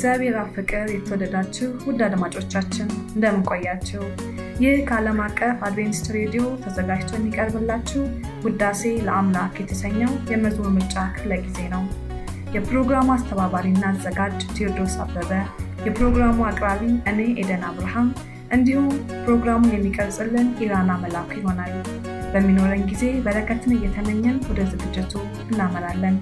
በእግዚአብሔር አብ ፍቅር የተወደዳችሁ ውድ አድማጮቻችን እንደምን ቆያችሁ? ይህ ከዓለም አቀፍ አድቬንቲስት ሬዲዮ ተዘጋጅቶ የሚቀርብላችሁ ውዳሴ ለአምላክ የተሰኘው የመዝሙር ምርጫ ክፍለ ጊዜ ነው። የፕሮግራሙ አስተባባሪና አዘጋጅ ቴዎድሮስ አበበ፣ የፕሮግራሙ አቅራቢ እኔ ኤደን አብርሃም እንዲሁም ፕሮግራሙን የሚቀርጽልን ኢራና መላኩ ይሆናል። በሚኖረን ጊዜ በረከትን እየተመኘን ወደ ዝግጅቱ እናመራለን።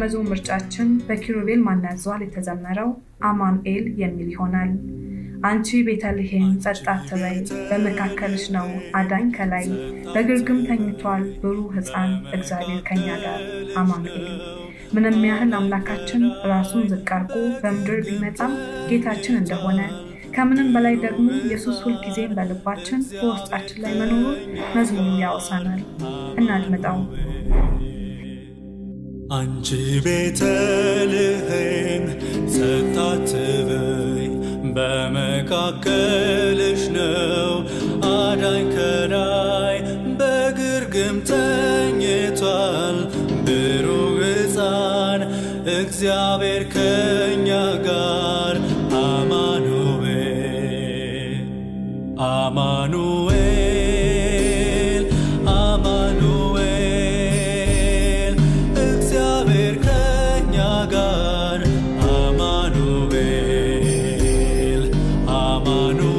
የመዝሙር ምርጫችን በኪሩቤል ያዘዋል የተዘመረው አማኑኤል የሚል ይሆናል። አንቺ ቤተልሔም ጸጥ አትበይ፣ በመካከልሽ ነው አዳኝ ከላይ፣ በግርግም ተኝቷል ብሩህ ሕፃን እግዚአብሔር ከኛ ጋር አማኑኤል። ምንም ያህል አምላካችን ራሱን ዝቅ በምድር ቢመጣም ጌታችን እንደሆነ ከምንም በላይ ደግሞ ኢየሱስ ሁልጊዜም በልባችን በውስጣችን ላይ መኖሩን መዝሙሩ ያወሳናል። እናድምጠው። አንቺ ቤተልሔም ጸጥ አትበይ፣ በመካከልሽ ነው አዳኝ ከላይ፣ በግርግም ተኝቷል ብሩህ ሕፃን እግዚአብሔር ከኛ ጋር አማኑኤል አማኑኤል አማኑኤል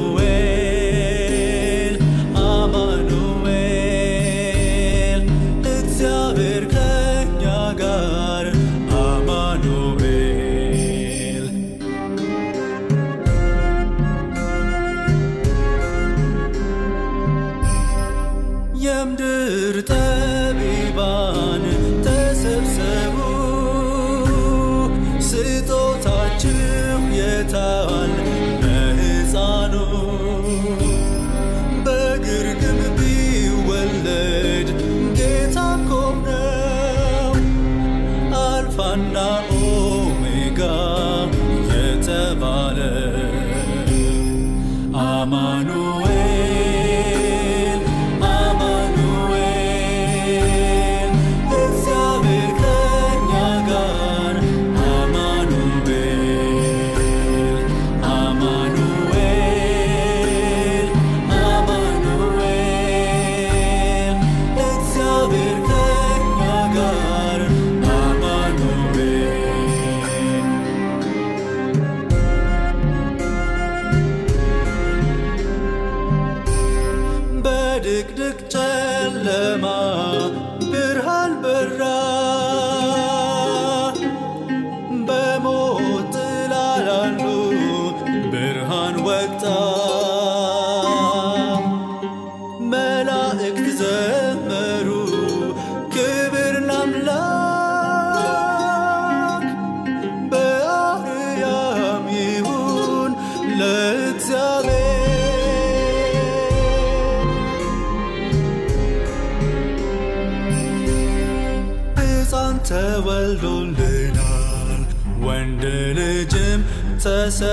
ተወልዶልናል፣ ወንድ ልጅም ተሰጥቶናል።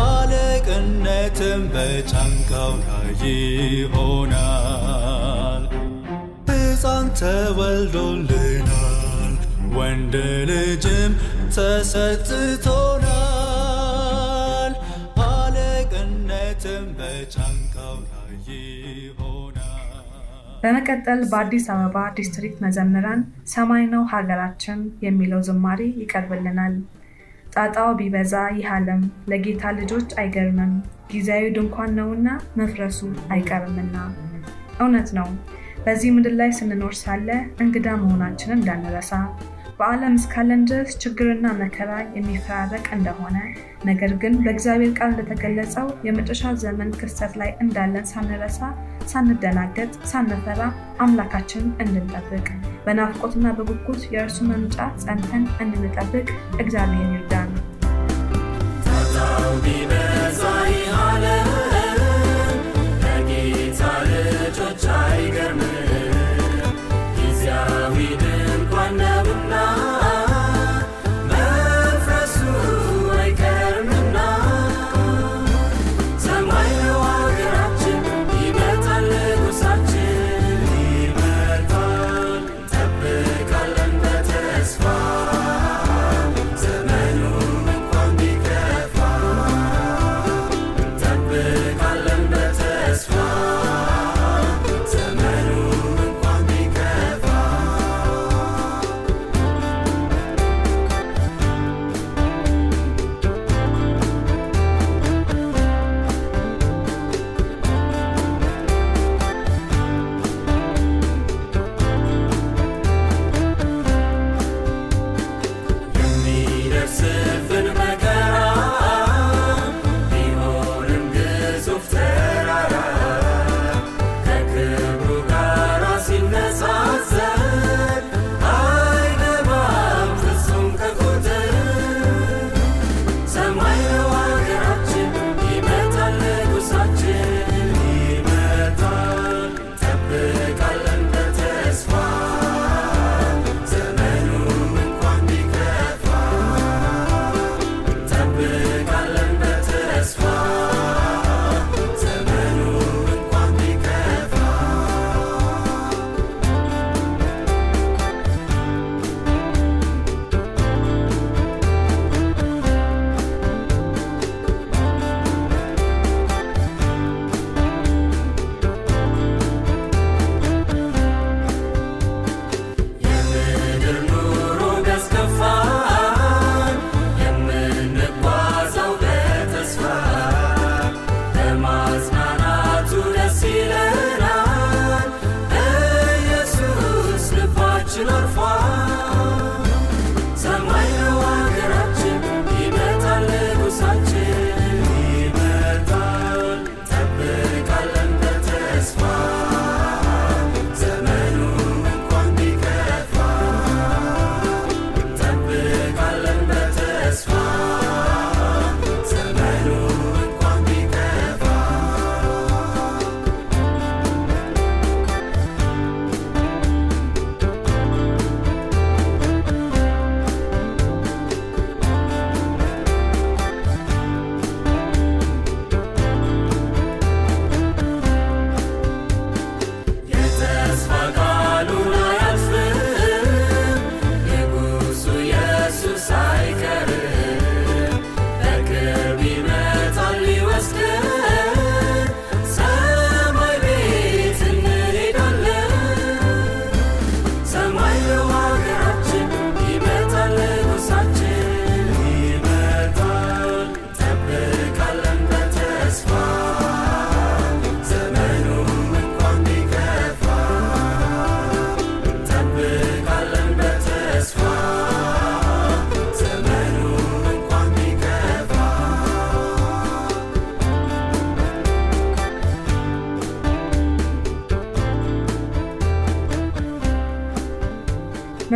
አለቅነትም በጫንቃው ላይ ይሆናል። ሕፃን ተወልዶልናል፣ ወንድ ልጅም ተሰጥቶናል። በመቀጠል በአዲስ አበባ ዲስትሪክት መዘምራን ሰማይ ነው ሀገራችን የሚለው ዝማሬ ይቀርብልናል። ጣጣው ቢበዛ ይህ ዓለም ለጌታ ልጆች አይገርምም፣ ጊዜያዊ ድንኳን ነውና መፍረሱ አይቀርምና። እውነት ነው። በዚህ ምድር ላይ ስንኖር ሳለ እንግዳ መሆናችንን እንዳንረሳ በዓለም እስካለን ድረስ ችግርና መከራ የሚፈራረቅ እንደሆነ ነገር ግን በእግዚአብሔር ቃል እንደተገለጸው የመጨረሻ ዘመን ክስተት ላይ እንዳለን ሳንረሳ፣ ሳንደናገጥ፣ ሳንፈራ አምላካችንን እንድንጠብቅ በናፍቆትና በጉጉት የእርሱ መምጫ ጸንተን እንድንጠብቅ እግዚአብሔር ይርዳን። ቢበዛ ይህ ዓለም ለጌታ ልጆች አይገርምም፣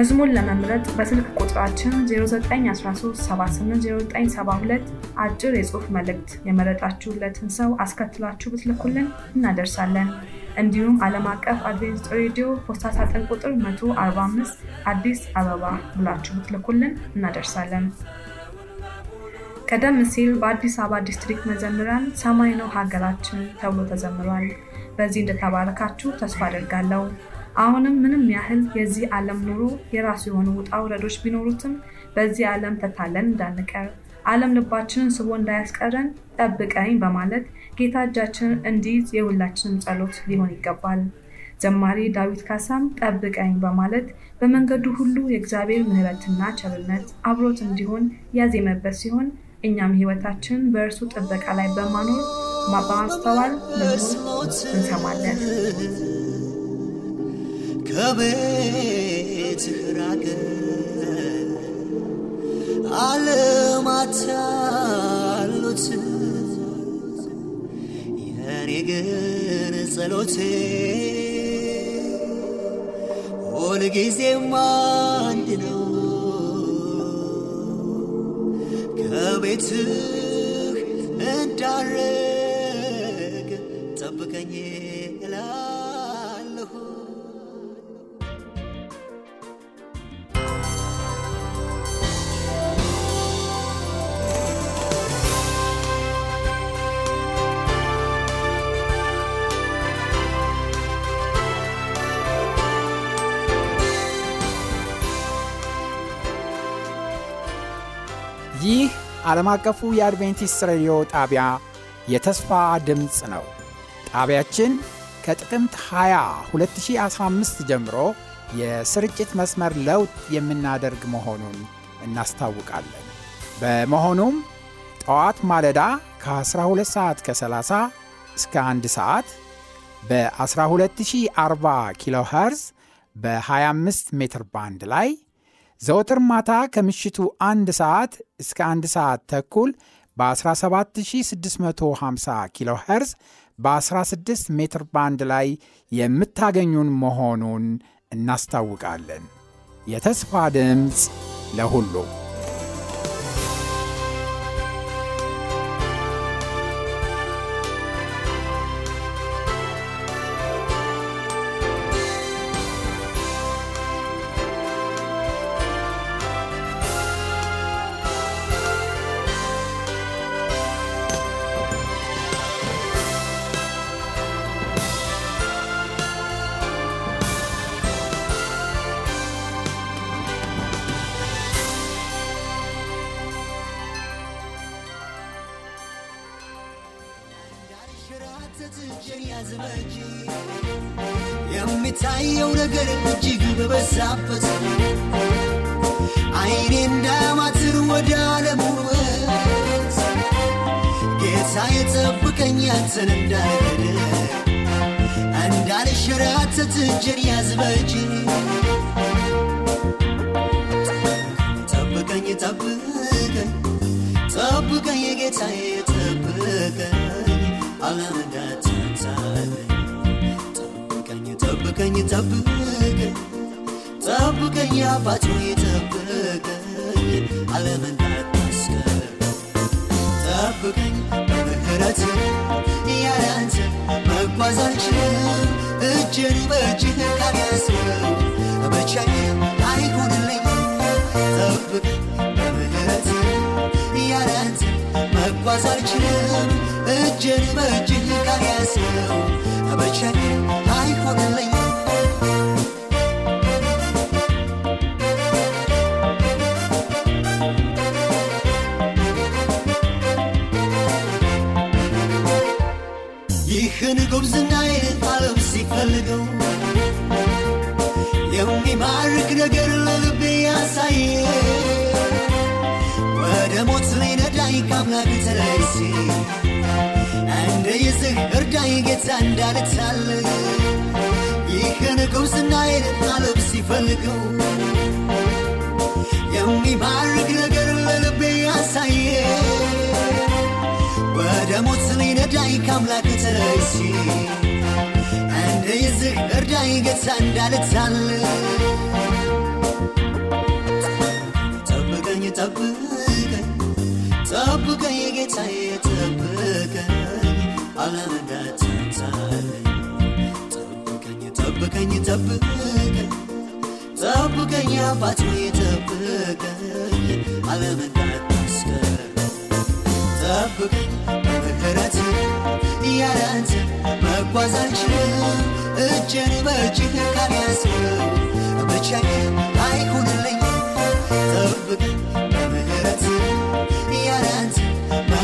መዝሙር ለመምረጥ በስልክ ቁጥራችን 0913780972 አጭር የጽሑፍ መልእክት የመረጣችሁለትን ሰው አስከትላችሁ ብትልኩልን እናደርሳለን። እንዲሁም ዓለም አቀፍ አድቬንቲስት ሬዲዮ ፖስታ ሳጥን ቁጥር 145 አዲስ አበባ ብላችሁ ብትልኩልን እናደርሳለን። ቀደም ሲል በአዲስ አበባ ዲስትሪክት መዘምራን ሰማይ ነው ሀገራችን ተብሎ ተዘምሯል። በዚህ እንደተባረካችሁ ተስፋ አደርጋለሁ። አሁንም ምንም ያህል የዚህ ዓለም ኑሮ የራሱ የሆኑ ውጣ ውረዶች ቢኖሩትም በዚህ ዓለም ተታለን እንዳንቀር ዓለም ልባችንን ስቦ እንዳያስቀረን ጠብቀኝ በማለት ጌታ እጃችንን እንዲይዝ የሁላችንም ጸሎት ሊሆን ይገባል። ዘማሪ ዳዊት ካሳም ጠብቀኝ በማለት በመንገዱ ሁሉ የእግዚአብሔር ምሕረትና ቸርነት አብሮት እንዲሆን ያዜመበት ሲሆን እኛም ሕይወታችን በእርሱ ጥበቃ ላይ በማኖር በማስተዋል መዝሙር እንሰማለን። ከቤትህ ራቀ። ዓለማት ያሉት የኔ ግን ጸሎቴ። ሁልጊዜም አንድ ነው። ከቤትህ እንዳረግ ዓለም አቀፉ የአድቬንቲስት ሬዲዮ ጣቢያ የተስፋ ድምፅ ነው። ጣቢያችን ከጥቅምት 20 2015 ጀምሮ የስርጭት መስመር ለውጥ የምናደርግ መሆኑን እናስታውቃለን። በመሆኑም ጠዋት ማለዳ ከ12 ሰዓት ከ30 እስከ 1 ሰዓት በ12040 ኪሎ ኸርዝ በ25 ሜትር ባንድ ላይ ዘወትር ማታ ከምሽቱ አንድ ሰዓት እስከ አንድ ሰዓት ተኩል በ17650 ኪሎ ኸርዝ በ16 ሜትር ባንድ ላይ የምታገኙን መሆኑን እናስታውቃለን። የተስፋ ድምፅ ለሁሉ ያንተን እንዳልገደ እንዳልሸራተት እጄን ያዝ በእጅ ጠብቀኝ ጠብቀኝ ጠብቀኝ ጌታዬ ጠብቀኝ ዓለም እንዳትንሳለኝ ጠብቀኝ ጠብቀኝ ጠብቀኝ ጠብቀኝ ሆይ ጠብቀኝ እንዳታስቀር ጠብቀኝ በምህረት ያለ አንተ መጓዝ አልችልም እጅን በእጅህ ካልያዝከው አይሆንልኝ ጠብቀኝ በምህረት ያለ አንተ መጓዝ አልችልም እጅን በእጅህ ካልያዝከው አይሆንልኝ ሊነዳኝ ከአምላክ ተለይቼ እንደ ይዝህ እርዳኝ ጌታ እንዳልታል ይህን ጉብዝናዬን ዓለም ሲፈልገው የሚማርክ ነገር ለልቤ ያሳየ ወደ ሞት ሊነዳኝ ከአምላክ ተለይቼ እንደ ይዝህ እርዳኝ ጌታ እንዳልታል ጠብቀኝ ጠብቀኝ ጠብቀኝ ጌታዬ ጠብቀኝ ዓለም እንዳትንሳለኝ ጠብቀኝ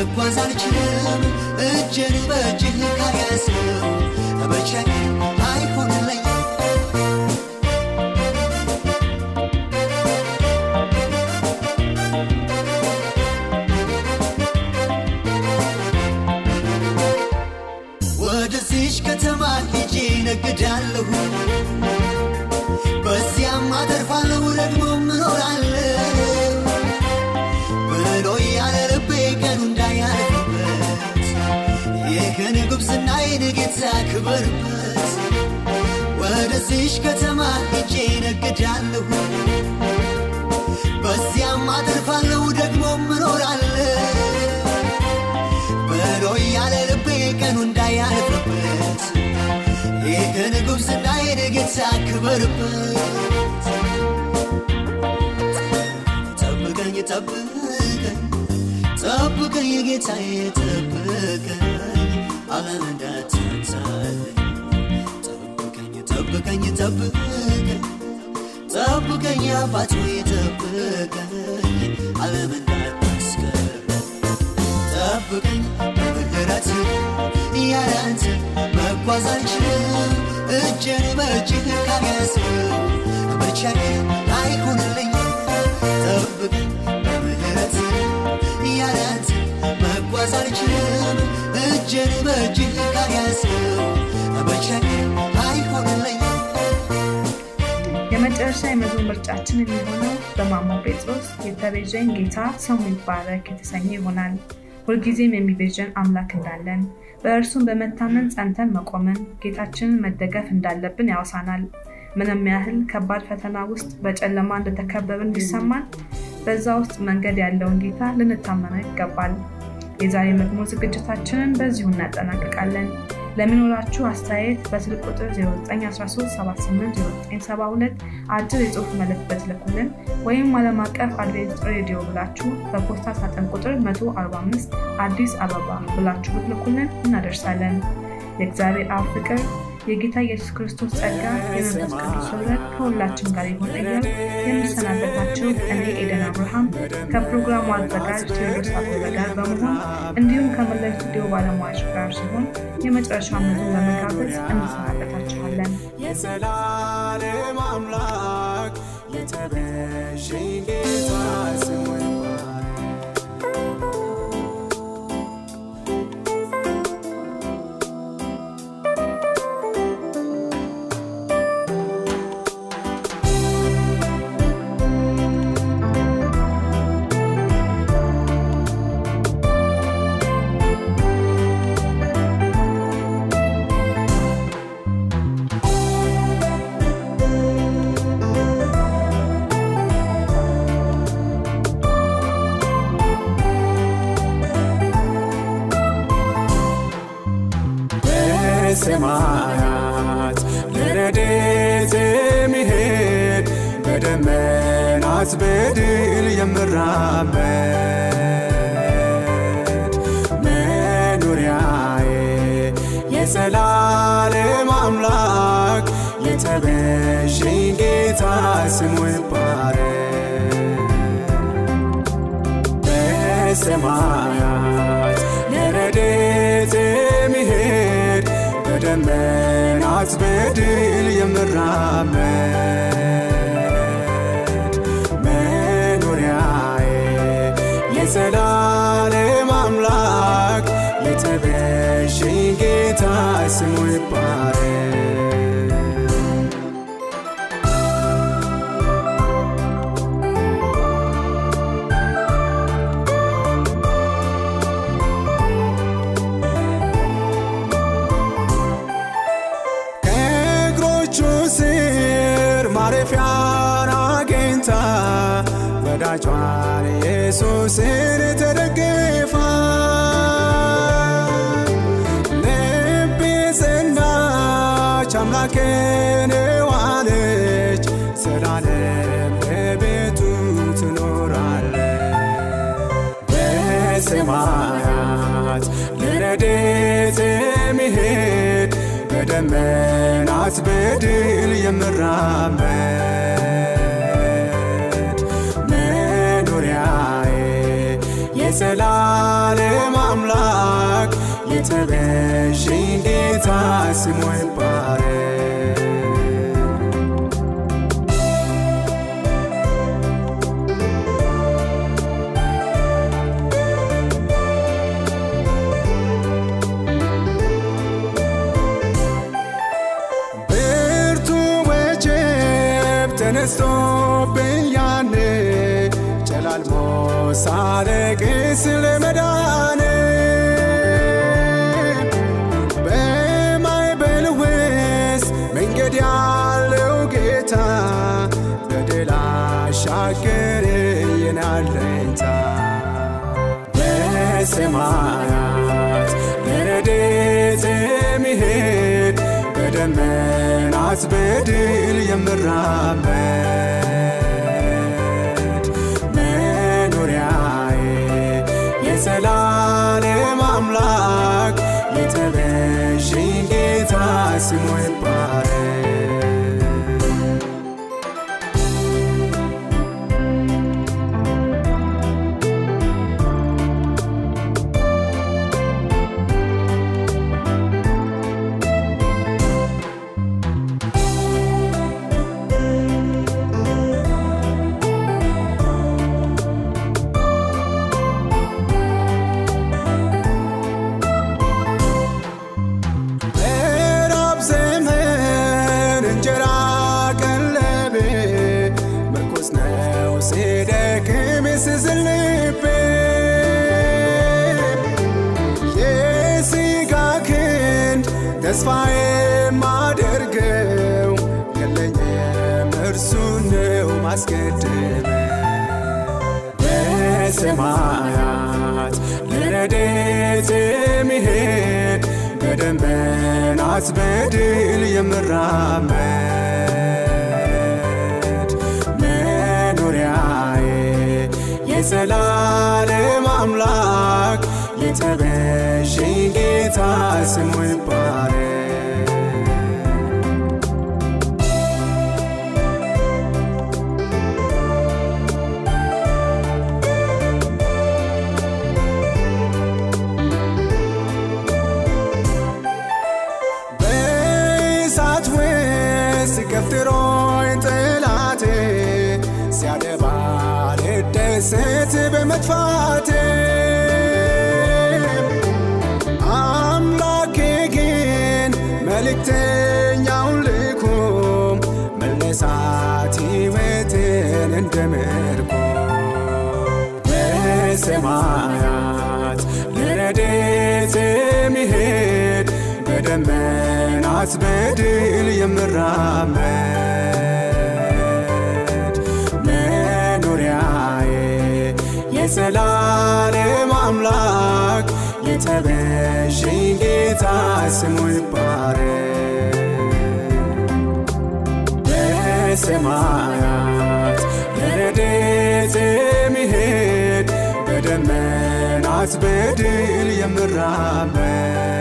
መጓዝ አልችልም። እጅን በእጅህ ካልያዝነው መቼም አይሆንልኝ ወደዚች ከተማ ሄጄ ነግዳለሁ ክበርበት ወደዚሽ ከተማ ሄጄ ነግዳለሁ። በዚያም አትርፋለሁ ደግሞ እኖራለሁ። ብሎ ያለ ልቤ ቀኑ እንዳያልፍበት ይህን ጉብዝናዬን ጌታ ክበርበት ጠብቀኝ ጠብቀኝ ጠብቀኝ ጌታዬ ጠብቀኝ። እንዳትንሳለኝ ጠብቀኝ ጠብቀኝ ጠብቀኝ ጠብቀኝ አባት ሆይ ጠብቀኝ ዓለም እንዳታስቀር ጠብቀኝ በምህረት ያለ አንተ መጓዝ አልችልም እጄን በእጅህ ካገዝከው ብቻዬ አይሁንልኝ ጠብቀኝ በምህረት ያለ አንተ መጓዝ አልችልም የመጨረሻ የመዝሙር ምርጫችን የሚሆነው በማሞ ጴጥሮስ የተቤዠኝ ጌታ ስሙ ይባረክ የተሰኘ ይሆናል። ሁልጊዜም የሚቤዠን አምላክ እንዳለን በእርሱም በመታመን ጸንተን መቆምን ጌታችንን መደገፍ እንዳለብን ያወሳናል። ምንም ያህል ከባድ ፈተና ውስጥ በጨለማ እንደተከበብን ቢሰማን በዛ ውስጥ መንገድ ያለውን ጌታ ልንታመነው ይገባል። የዛሬ መዝሙር ዝግጅታችንን በዚሁ እናጠናቅቃለን። ለሚኖራችሁ አስተያየት በስልክ ቁጥር 0913780972 አጭር የጽሑፍ መልእክት በትልኩልን ወይም ዓለም አቀፍ አድቬንት ሬዲዮ ብላችሁ በፖስታ ሳጥን ቁጥር 145 አዲስ አበባ ብላችሁ ብትልኩልን እናደርሳለን። የእግዚአብሔር አብ ፍቅር የጌታ ኢየሱስ ክርስቶስ ጸጋ የመንፈስ ቅዱስ ኅብረት ከሁላችን ጋር ይሁን እያል የምሰናበታችሁ እኔ ኤደን አብርሃም ከፕሮግራሙ አዘጋጅ ቴዎድሮስ አበበ ጋር በመሆን እንዲሁም ከመላው ስቱዲዮ ባለሙያዎች ጋር ሲሆን የመጨረሻ መዝሙር ለመጋበዝ እንሰናበታችኋለን። የዘላለም አምላክ የተቤዠኝ ጌታ በሰማያት ለረድኤት የሚሄድ በደመናት በድል የምራመድ መኖሪያዬ የዘላለም አምላክ የተቤዠኝ ጌታ ስሙ ይባረክ። በሰማያት በደመናት በድል የምራመድ መኖሪያዬ የዘላለም አምላክ የተቤዠኝ ጌታ ስሙ ይባረክ። ወዳጇን ኢየሱስን ተደግፋ ልቤ ጸናች አምላክን ዋለች ዘላለም በቤቱ ትኖራለች። በሰማያት ለረድኤት የሚሄድ በደመናት በድል የምራመድ የዘላለም አምላክ የተቤዠኝ ጌታ ስሙ ይባረክ። ሳላልቅ ስለ መዳኔ በማዕበል መንገድ ያለው ጌታ በድል አሻገረኝ በሰማያት በረድኤት የሚሄድ በደመናት በድል የምራመድ ክንድ ተስፋ የማደርገው የለኝም እርሱ ነው ማስቀድመው በሰማያት ለረድኤት የሚሄድ በደመናት በድል የምራመድ መኖሪያዬ የዘላለም አምላክ የተቤዠኝ ጌታ ስሙ ይባረክ። በእሳት ውስጥ ገፍትሮኝ ጠላቴ ሲያደባ ልደሰት በመጥፋቴ እንደ ምርኮ በሰማያት ለረድኤት የሚሄድ በደመናት በድል የምራመድ መኖሪያዬ የዘላለም አምላክ የተቤዠኝ ጌታ ስሙ ይባረክ። በሰማያት ለረድኤት የሚሄድ? በደመናት በድል የምራመድ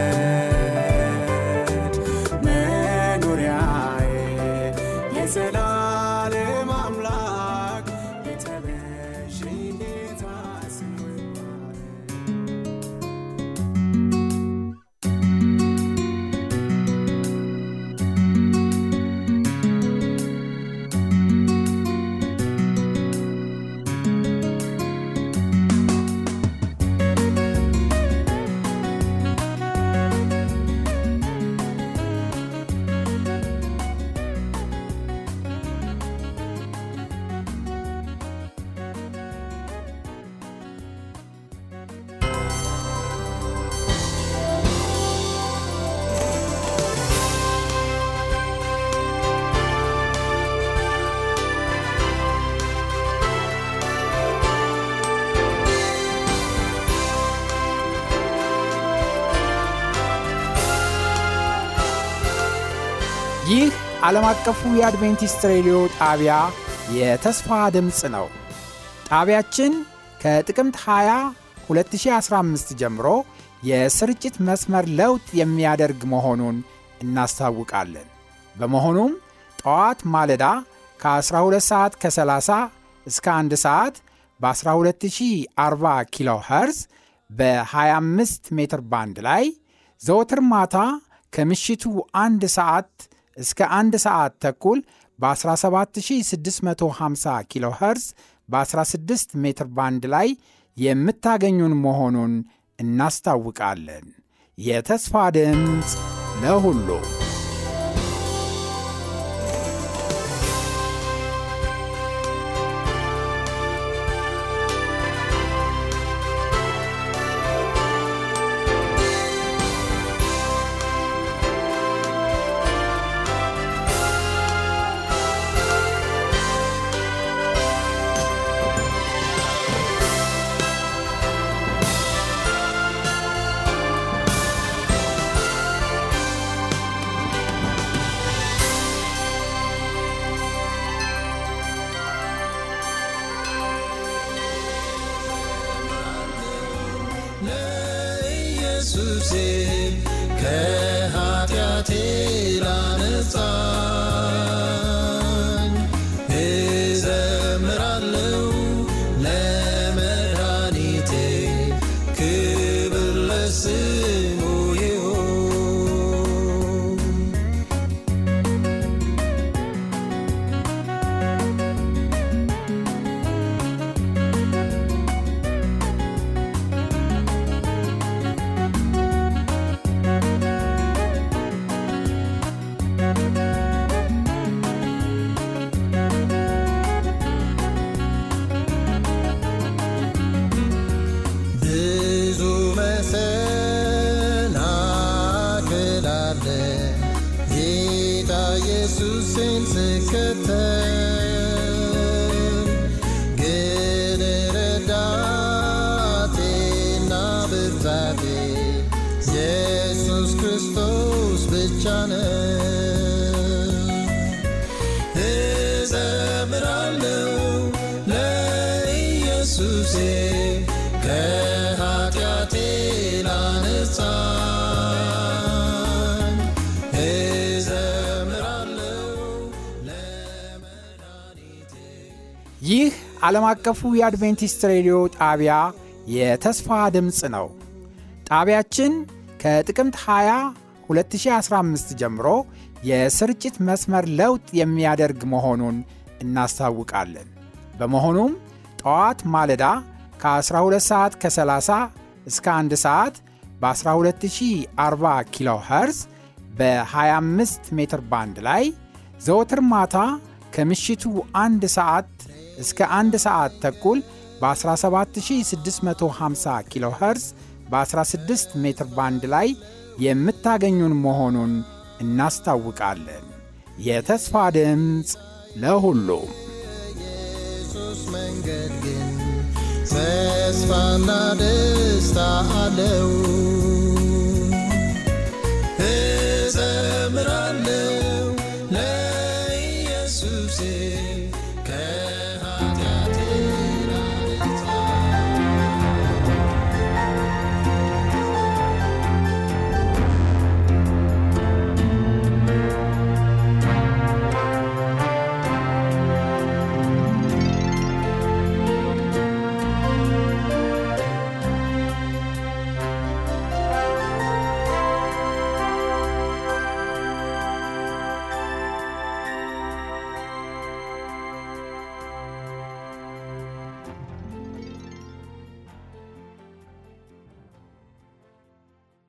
ይህ ዓለም አቀፉ የአድቬንቲስት ሬዲዮ ጣቢያ የተስፋ ድምፅ ነው። ጣቢያችን ከጥቅምት 20 2015 ጀምሮ የስርጭት መስመር ለውጥ የሚያደርግ መሆኑን እናስታውቃለን። በመሆኑም ጠዋት ማለዳ ከ12 ሰዓት ከ30 እስከ 1 ሰዓት በ12040 ኪሎ ኸርዝ በ25 ሜትር ባንድ ላይ ዘወትር ማታ ከምሽቱ አንድ ሰዓት እስከ አንድ ሰዓት ተኩል በ17650 ኪሎ ኸርዝ በ16 ሜትር ባንድ ላይ የምታገኙን መሆኑን እናስታውቃለን። የተስፋ ድምፅ ለሁሉ ዓለም አቀፉ የአድቬንቲስት ሬዲዮ ጣቢያ የተስፋ ድምፅ ነው። ጣቢያችን ከጥቅምት 20 2015 ጀምሮ የስርጭት መስመር ለውጥ የሚያደርግ መሆኑን እናስታውቃለን። በመሆኑም ጠዋት ማለዳ ከ12 ሰዓት ከ30 እስከ 1 ሰዓት በ12040 ኪሎ ኸርዝ በ25 ሜትር ባንድ ላይ ዘወትር ማታ ከምሽቱ አንድ ሰዓት እስከ አንድ ሰዓት ተኩል በ17650 ኪሎ ኸርዝ በ16 ሜትር ባንድ ላይ የምታገኙን መሆኑን እናስታውቃለን። የተስፋ ድምፅ ለሁሉም የኢየሱስ መንገድ ግን ተስፋና ደስታ አለው። እዘምራለሁ